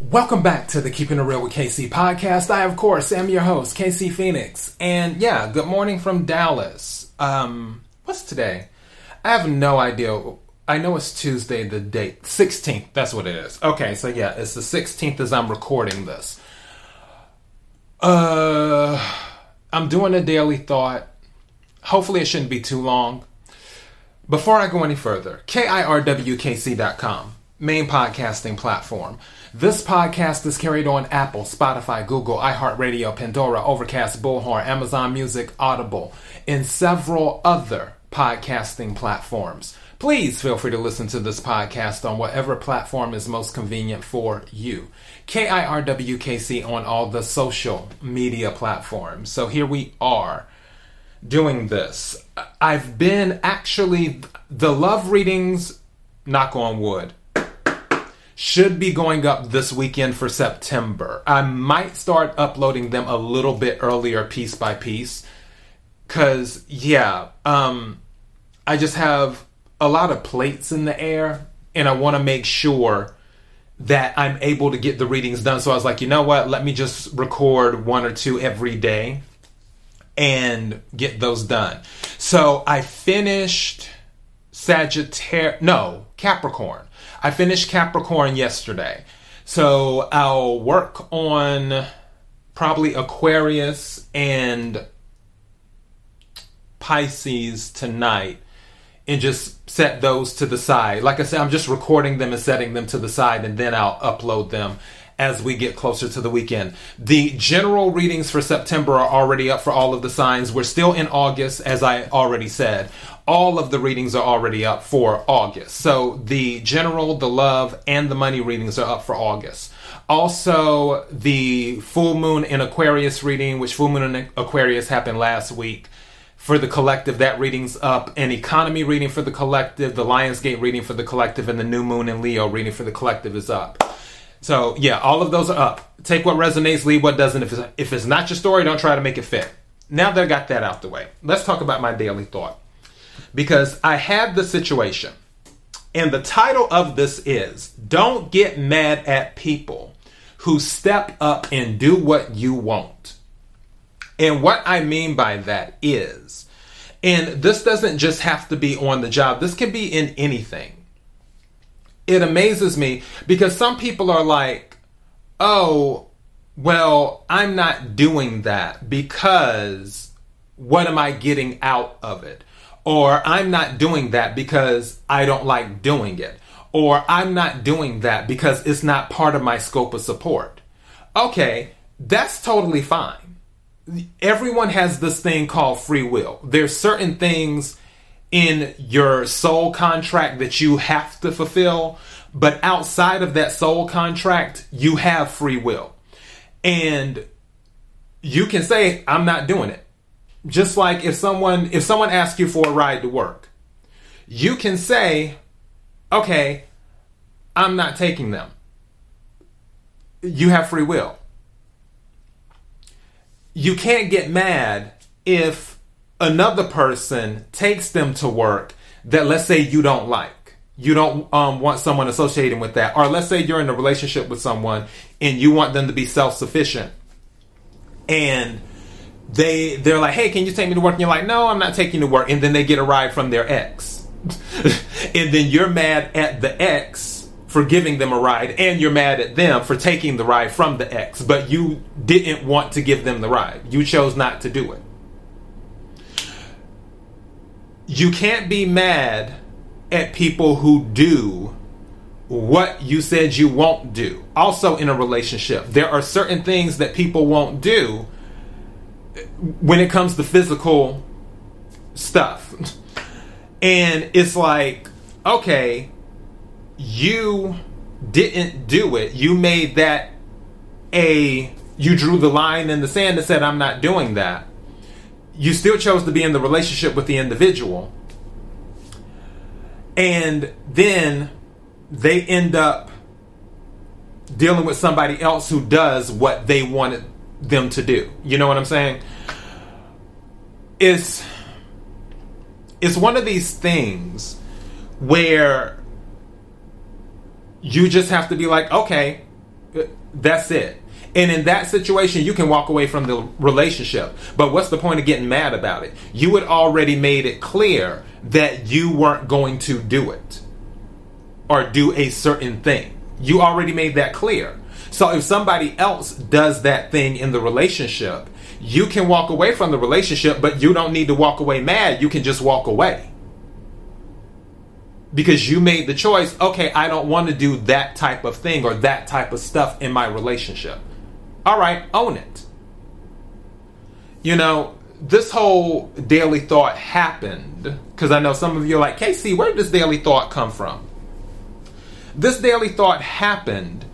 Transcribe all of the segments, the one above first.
Welcome back to the Keeping It Real with KC podcast. I, of course, am your host, KC Phoenix. And yeah, good morning from Dallas. Um, what's today? I have no idea. I know it's Tuesday, the date. 16th, that's what it is. Okay, so yeah, it's the 16th as I'm recording this. Uh, I'm doing a daily thought. Hopefully, it shouldn't be too long. Before I go any further, KIRWKC.com, main podcasting platform. This podcast is carried on Apple, Spotify, Google, iHeartRadio, Pandora, Overcast, Bullhorn, Amazon Music, Audible, and several other podcasting platforms. Please feel free to listen to this podcast on whatever platform is most convenient for you. KIRWKC on all the social media platforms. So here we are doing this. I've been actually, the love readings, knock on wood, should be going up this weekend for September. I might start uploading them a little bit earlier, piece by piece. Cause yeah, um, I just have a lot of plates in the air, and I want to make sure that I'm able to get the readings done. So I was like, you know what? Let me just record one or two every day and get those done. So I finished Sagittarius, no, Capricorn. I finished Capricorn yesterday. So I'll work on probably Aquarius and Pisces tonight and just set those to the side. Like I said, I'm just recording them and setting them to the side and then I'll upload them as we get closer to the weekend. The general readings for September are already up for all of the signs. We're still in August, as I already said. All of the readings are already up for August. So the general, the love, and the money readings are up for August. Also, the full moon in Aquarius reading, which full moon in Aquarius happened last week. For the collective, that reading's up. An economy reading for the collective, the Lionsgate reading for the collective, and the new moon in Leo reading for the collective is up. So yeah, all of those are up. Take what resonates, leave what doesn't. If it's, if it's not your story, don't try to make it fit. Now that I got that out the way, let's talk about my daily thought. Because I have the situation, and the title of this is Don't Get Mad at People Who Step Up and Do What You Want. And what I mean by that is, and this doesn't just have to be on the job, this can be in anything it amazes me because some people are like, oh, well, I'm not doing that because what am I getting out of it? Or I'm not doing that because I don't like doing it. Or I'm not doing that because it's not part of my scope of support. Okay, that's totally fine. Everyone has this thing called free will. There's certain things in your soul contract that you have to fulfill, but outside of that soul contract, you have free will. And you can say, I'm not doing it. Just like if someone if someone asks you for a ride to work, you can say, okay, I'm not taking them. You have free will. You can't get mad if another person takes them to work that let's say you don't like you don't um, want someone associating with that or let's say you're in a relationship with someone and you want them to be self-sufficient and they they're like hey can you take me to work? And you're like no i'm not taking you to work. And then they get a ride from their ex. And then you're mad at the ex for giving them a ride and you're mad at them for taking the ride from the ex. But you didn't want to give them the ride. You chose not to do it. You can't be mad at people who do what you said you won't do. Also, in a relationship, there are certain things that people won't do when it comes to physical stuff. And it's like, okay, you didn't do it. You made that a, you drew the line in the sand and said, I'm not doing that you still chose to be in the relationship with the individual. And then they end up dealing with somebody else who does what they wanted them to do. You know what I'm saying? It's it's one of these things where you just have to be like, okay, That's it. And in that situation, you can walk away from the relationship. But what's the point of getting mad about it? You had already made it clear that you weren't going to do it or do a certain thing. You already made that clear. So if somebody else does that thing in the relationship, you can walk away from the relationship, but you don't need to walk away mad. You can just walk away. Because you made the choice, okay, I don't want to do that type of thing or that type of stuff in my relationship. All right, own it. You know, this whole daily thought happened because I know some of you are like, KC, where this daily thought come from? This daily thought happened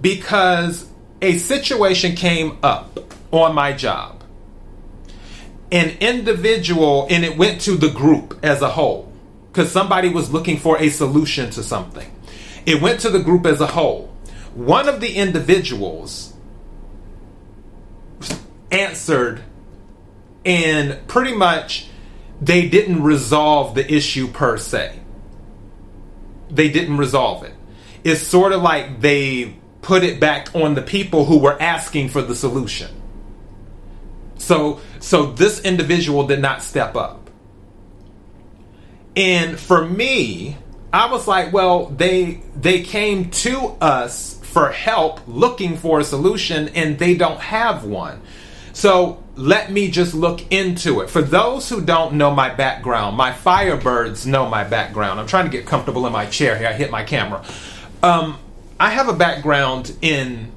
because a situation came up on my job. An individual, and it went to the group as a whole because somebody was looking for a solution to something. It went to the group as a whole. One of the individuals answered, and pretty much they didn't resolve the issue per se. They didn't resolve it. It's sort of like they put it back on the people who were asking for the solution. So so this individual did not step up. And for me, I was like, well, they they came to us for help looking for a solution and they don't have one. So let me just look into it. For those who don't know my background, my Firebirds know my background. I'm trying to get comfortable in my chair here. I hit my camera. Um, I have a background in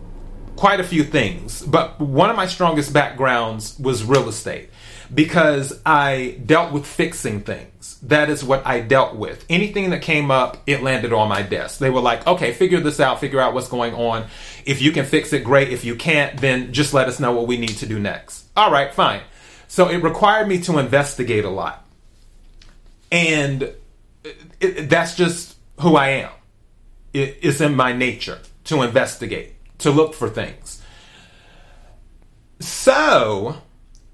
quite a few things, but one of my strongest backgrounds was real estate because I dealt with fixing things. That is what I dealt with. Anything that came up, it landed on my desk. They were like, okay, figure this out, figure out what's going on. If you can fix it, great. If you can't, then just let us know what we need to do next. All right, fine. So it required me to investigate a lot. And it, it, that's just who I am it is in my nature to investigate, to look for things. So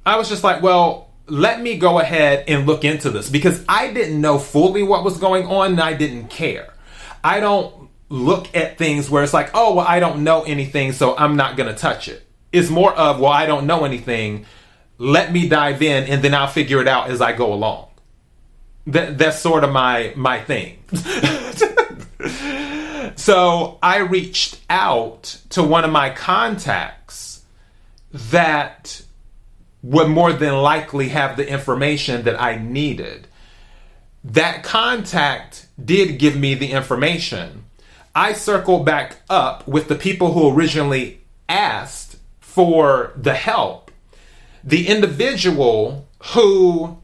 I was just like, well, let me go ahead and look into this because I didn't know fully what was going on and I didn't care. I don't look at things where it's like, oh, well, I don't know anything, so I'm not going to touch it. It's more of, well, I don't know anything. Let me dive in and then I'll figure it out as I go along. That, that's sort of my my thing. So I reached out to one of my contacts that would more than likely have the information that I needed. That contact did give me the information. I circled back up with the people who originally asked for the help. The individual who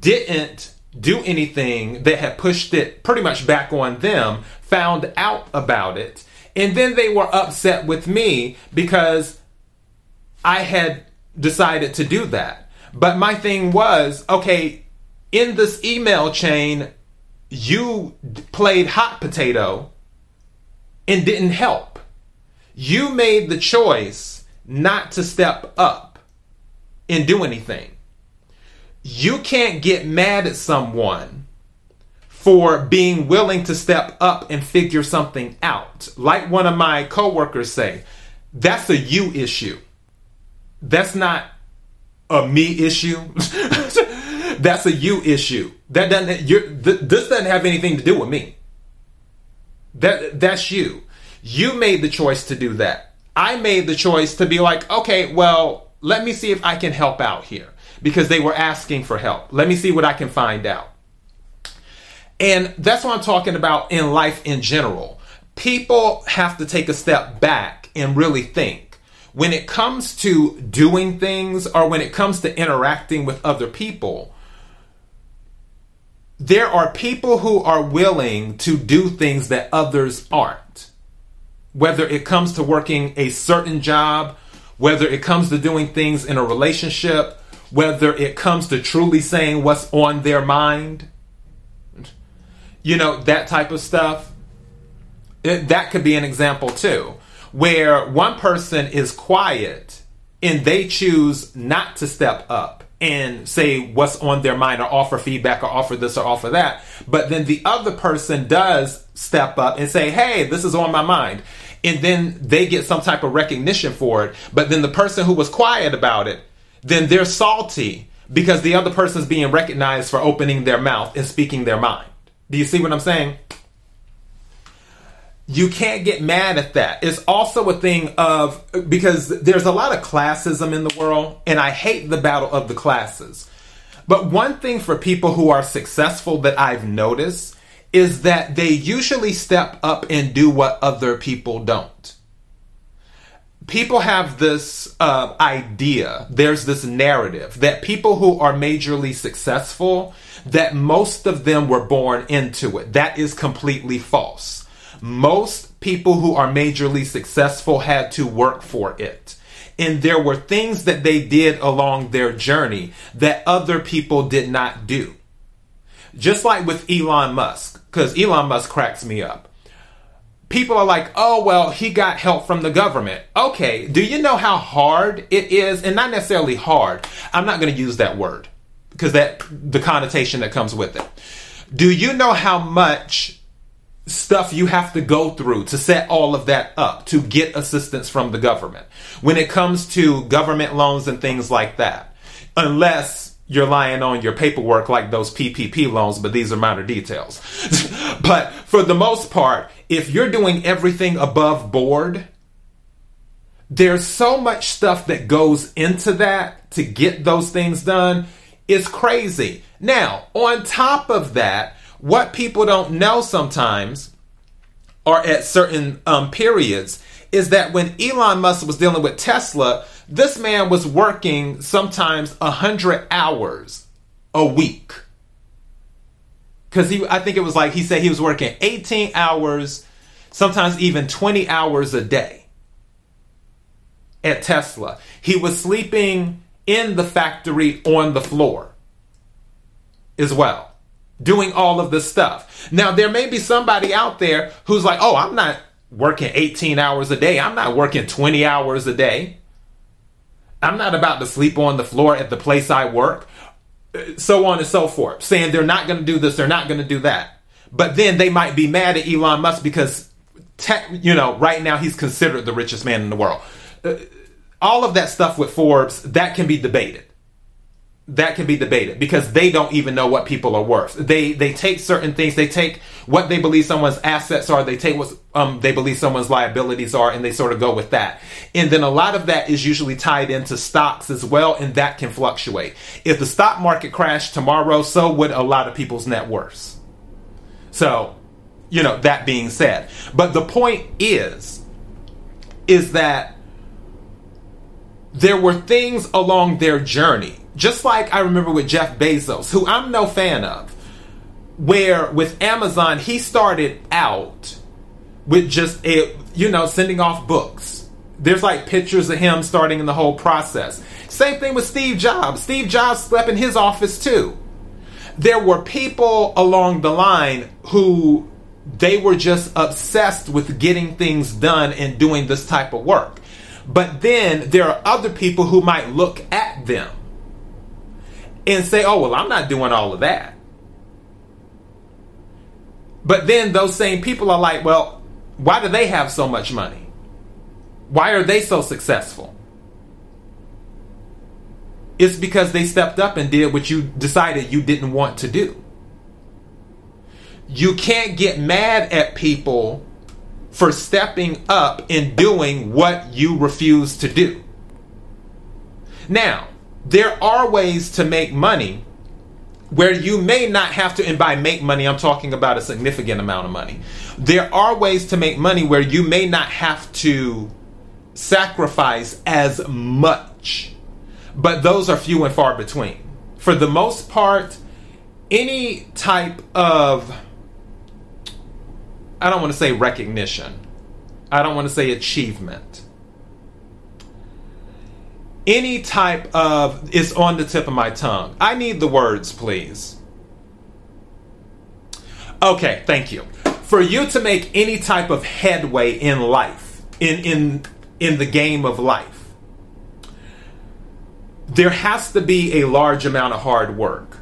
didn't do anything that had pushed it pretty much back on them found out about it. And then they were upset with me because I had decided to do that. But my thing was okay, in this email chain, you played hot potato and didn't help. You made the choice not to step up and do anything. You can't get mad at someone for being willing to step up and figure something out. Like one of my coworkers say, that's a you issue. That's not a me issue. that's a you issue. That doesn't th- this doesn't have anything to do with me. That that's you. You made the choice to do that. I made the choice to be like, okay, well, let me see if I can help out here because they were asking for help. Let me see what I can find out. And that's what I'm talking about in life in general. People have to take a step back and really think. When it comes to doing things or when it comes to interacting with other people, there are people who are willing to do things that others aren't. Whether it comes to working a certain job, whether it comes to doing things in a relationship, whether it comes to truly saying what's on their mind you know, that type of stuff. It, that could be an example too, where one person is quiet and they choose not to step up and say what's on their mind or offer feedback or offer this or offer that. But then the other person does step up and say, hey, this is on my mind. and then they get some type of recognition for it. But then the person who was quiet about it, then they're salty because the other person's being recognized for opening their mouth and speaking their mind. Do you see what I'm saying? You can't get mad at that. It's also a thing of because there's a lot of classism in the world, and I hate the battle of the classes. But one thing for people who are successful that I've noticed is that they usually step up and do what other people don't. People have this uh, idea, there's this narrative that people who are majorly successful, that most of them were born into it. That is completely false. Most people who are majorly successful had to work for it. And there were things that they did along their journey that other people did not do. Just like with Elon Musk, because Elon Musk cracks me up. People are like, oh, well, he got help from the government. Okay, do you know how hard it is? And not necessarily hard. I'm not going to use that word because that the connotation that comes with it. Do you know how much stuff you have to go through to set all of that up to get assistance from the government when it comes to government loans and things like that? Unless you're lying on your paperwork like those PPP loans, but these are minor details. but for the most part, if you're doing everything above board, there's so much stuff that goes into that to get those things done. It's crazy. Now, on top of that, what people don't know sometimes or at certain um, periods is that when Elon Musk was dealing with Tesla, this man was working sometimes 100 hours a week. Because he, I think it was like he said he was working 18 hours, sometimes even 20 hours a day at Tesla. He was sleeping in the factory on the floor as well, doing all of this stuff. Now, there may be somebody out there who's like, oh, I'm not working 18 hours a day, I'm not working 20 hours a day. I'm not about to sleep on the floor at the place I work, so on and so forth, saying they're not going to do this, they're not going to do that. But then they might be mad at Elon Musk because, te- you know, right now he's considered the richest man in the world. Uh, all of that stuff with Forbes, that can be debated that can be debated because they don't even know what people are worth. They they take certain things, they take what they believe someone's assets are, they take what um, they believe someone's liabilities are, and they sort of go with that. And then a lot of that is usually tied into stocks as well, and that can fluctuate. If the stock market crashed tomorrow, so would a lot of people's net worths. So, you know, that being said, but the point is, is that there were things along their journey just like I remember with Jeff Bezos, who I'm no fan of, where with Amazon, he started out with just a, you know, sending off books. There's like pictures of him starting in the whole process. Same thing with Steve Jobs. Steve Jobs slept in his office too. There were people along the line who they were just obsessed with getting things done and doing this type of work. But then there are other people who might look at them and say, oh, well, I'm not doing all of that. But then those same people are like, well, why do they have so much money? Why are they so successful? It's because they stepped up and did what you decided you didn't want to do. You can't get mad at people for stepping up and doing what you refuse to do. Now, there are ways to make money where you may not have to, and by make money, I'm talking about a significant amount of money. There are ways to make money where you may not have to sacrifice as much, but those are few and far between. For the most part, any type of, I don't want to say recognition, I don't want to say achievement any type of is on the tip of my tongue. I need the words, please. Okay, thank you. For you to make any type of headway in life, in in in the game of life, there has to be a large amount of hard work.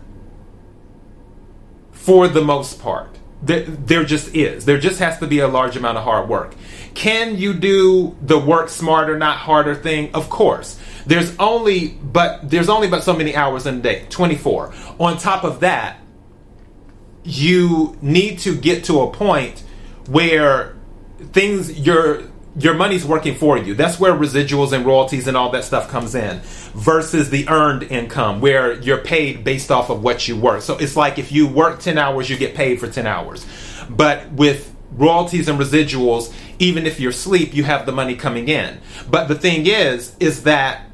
For the most part. There, there just is. There just has to be a large amount of hard work. Can you do the work smarter, not harder thing? Of course. There's only but there's only but so many hours in a day, 24. On top of that, you need to get to a point where things your your money's working for you. That's where residuals and royalties and all that stuff comes in versus the earned income where you're paid based off of what you work. So it's like if you work 10 hours, you get paid for 10 hours. But with royalties and residuals, even if you're asleep, you have the money coming in. But the thing is, is that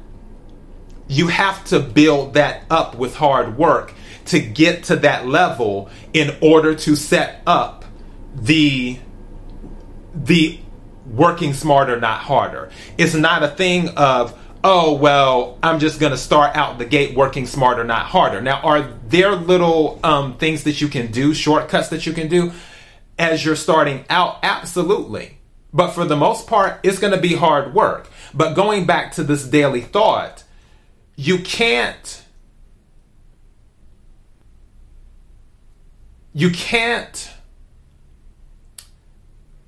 you have to build that up with hard work to get to that level in order to set up the the working smarter, not harder. It's not a thing of, oh, well, I'm just going to start out the gate working smarter, not harder. Now, are there little um, things that you can do, shortcuts that you can do as you're starting out? Absolutely. But for the most part, it's going to be hard work. But going back to this daily thought, you can't. You can't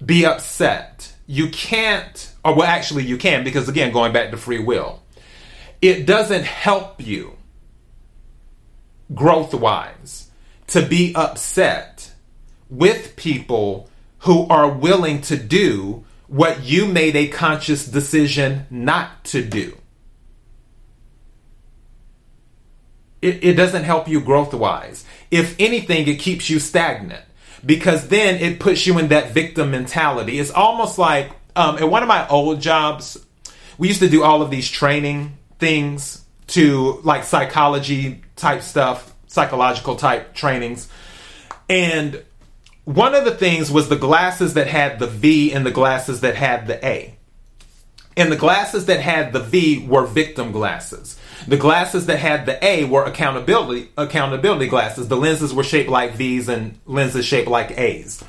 be upset you can't, or well, actually, you can, because again, going back to free will, it doesn't help you growth wise to be upset with people who are willing to do what you made a conscious decision not to do. It, it doesn't help you growth wise. If anything, it keeps you stagnant because then it puts you in that victim mentality. It's almost like um, in one of my old jobs, we used to do all of these training things to like psychology type stuff, psychological type trainings. And one of the things was the glasses that had the V and the glasses that had the A. And the glasses that had the V were victim glasses. The glasses that had the A were accountability accountability glasses. The lenses were shaped like V's and lenses shaped like A's.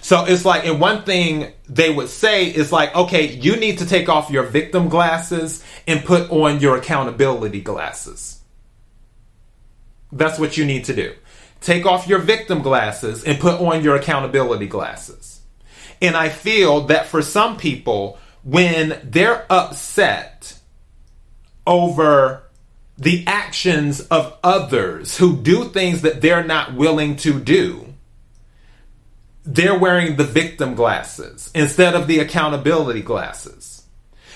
So it's like, and one thing they would say is like, okay, you need to take off your victim glasses and put on your accountability glasses. That's what you need to do. Take off your victim glasses and put on your accountability glasses. And I feel that for some people, when they're upset over the actions of others who do things that they're not willing to do, they're wearing the victim glasses instead of the accountability glasses.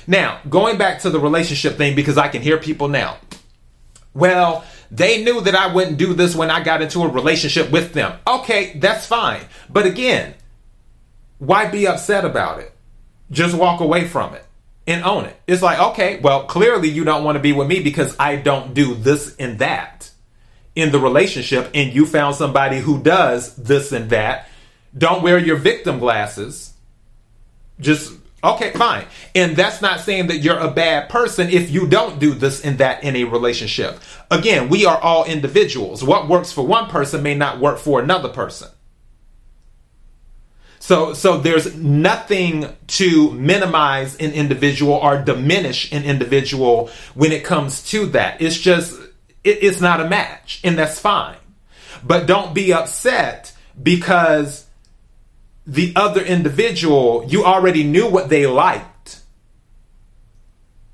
Now, going back to the relationship thing, because I can hear people now. Well, they knew that I wouldn't do this when I got into a relationship with them. Okay, that's fine. But again, why be upset about it? Just walk away from it and own it. It's like, okay, well, clearly you don't want to be with me because I don't do this and that in the relationship, and you found somebody who does this and that. Don't wear your victim glasses. Just, okay, fine. And that's not saying that you're a bad person if you don't do this and that in a relationship. Again, we are all individuals. What works for one person may not work for another person. So, so there's nothing to minimize an individual or diminish an individual when it comes to that. It's just, it, it's not a match, and that's fine. But don't be upset because the other individual, you already knew what they liked.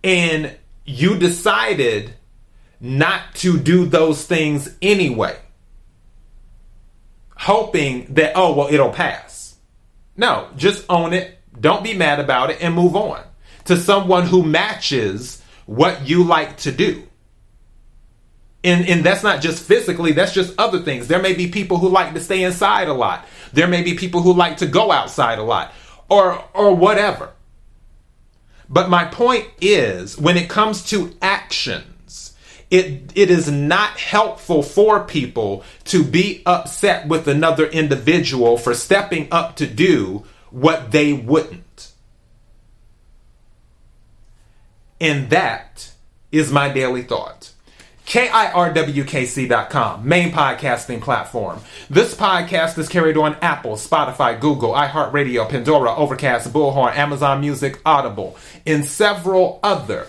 And you decided not to do those things anyway, hoping that, oh, well, it'll pass. No, just own it. Don't be mad about it and move on to someone who matches what you like to do. And, and that's not just physically, that's just other things. There may be people who like to stay inside a lot. There may be people who like to go outside a lot or or whatever. But my point is when it comes to actions, it it is not helpful for people to be upset with another individual for stepping up to do what they wouldn't. And that is my daily thought. KIRWKC.com, main podcasting platform. This podcast is carried on Apple, Spotify, Google, iHeartRadio, Pandora, Overcast, Bullhorn, Amazon Music, Audible, and several other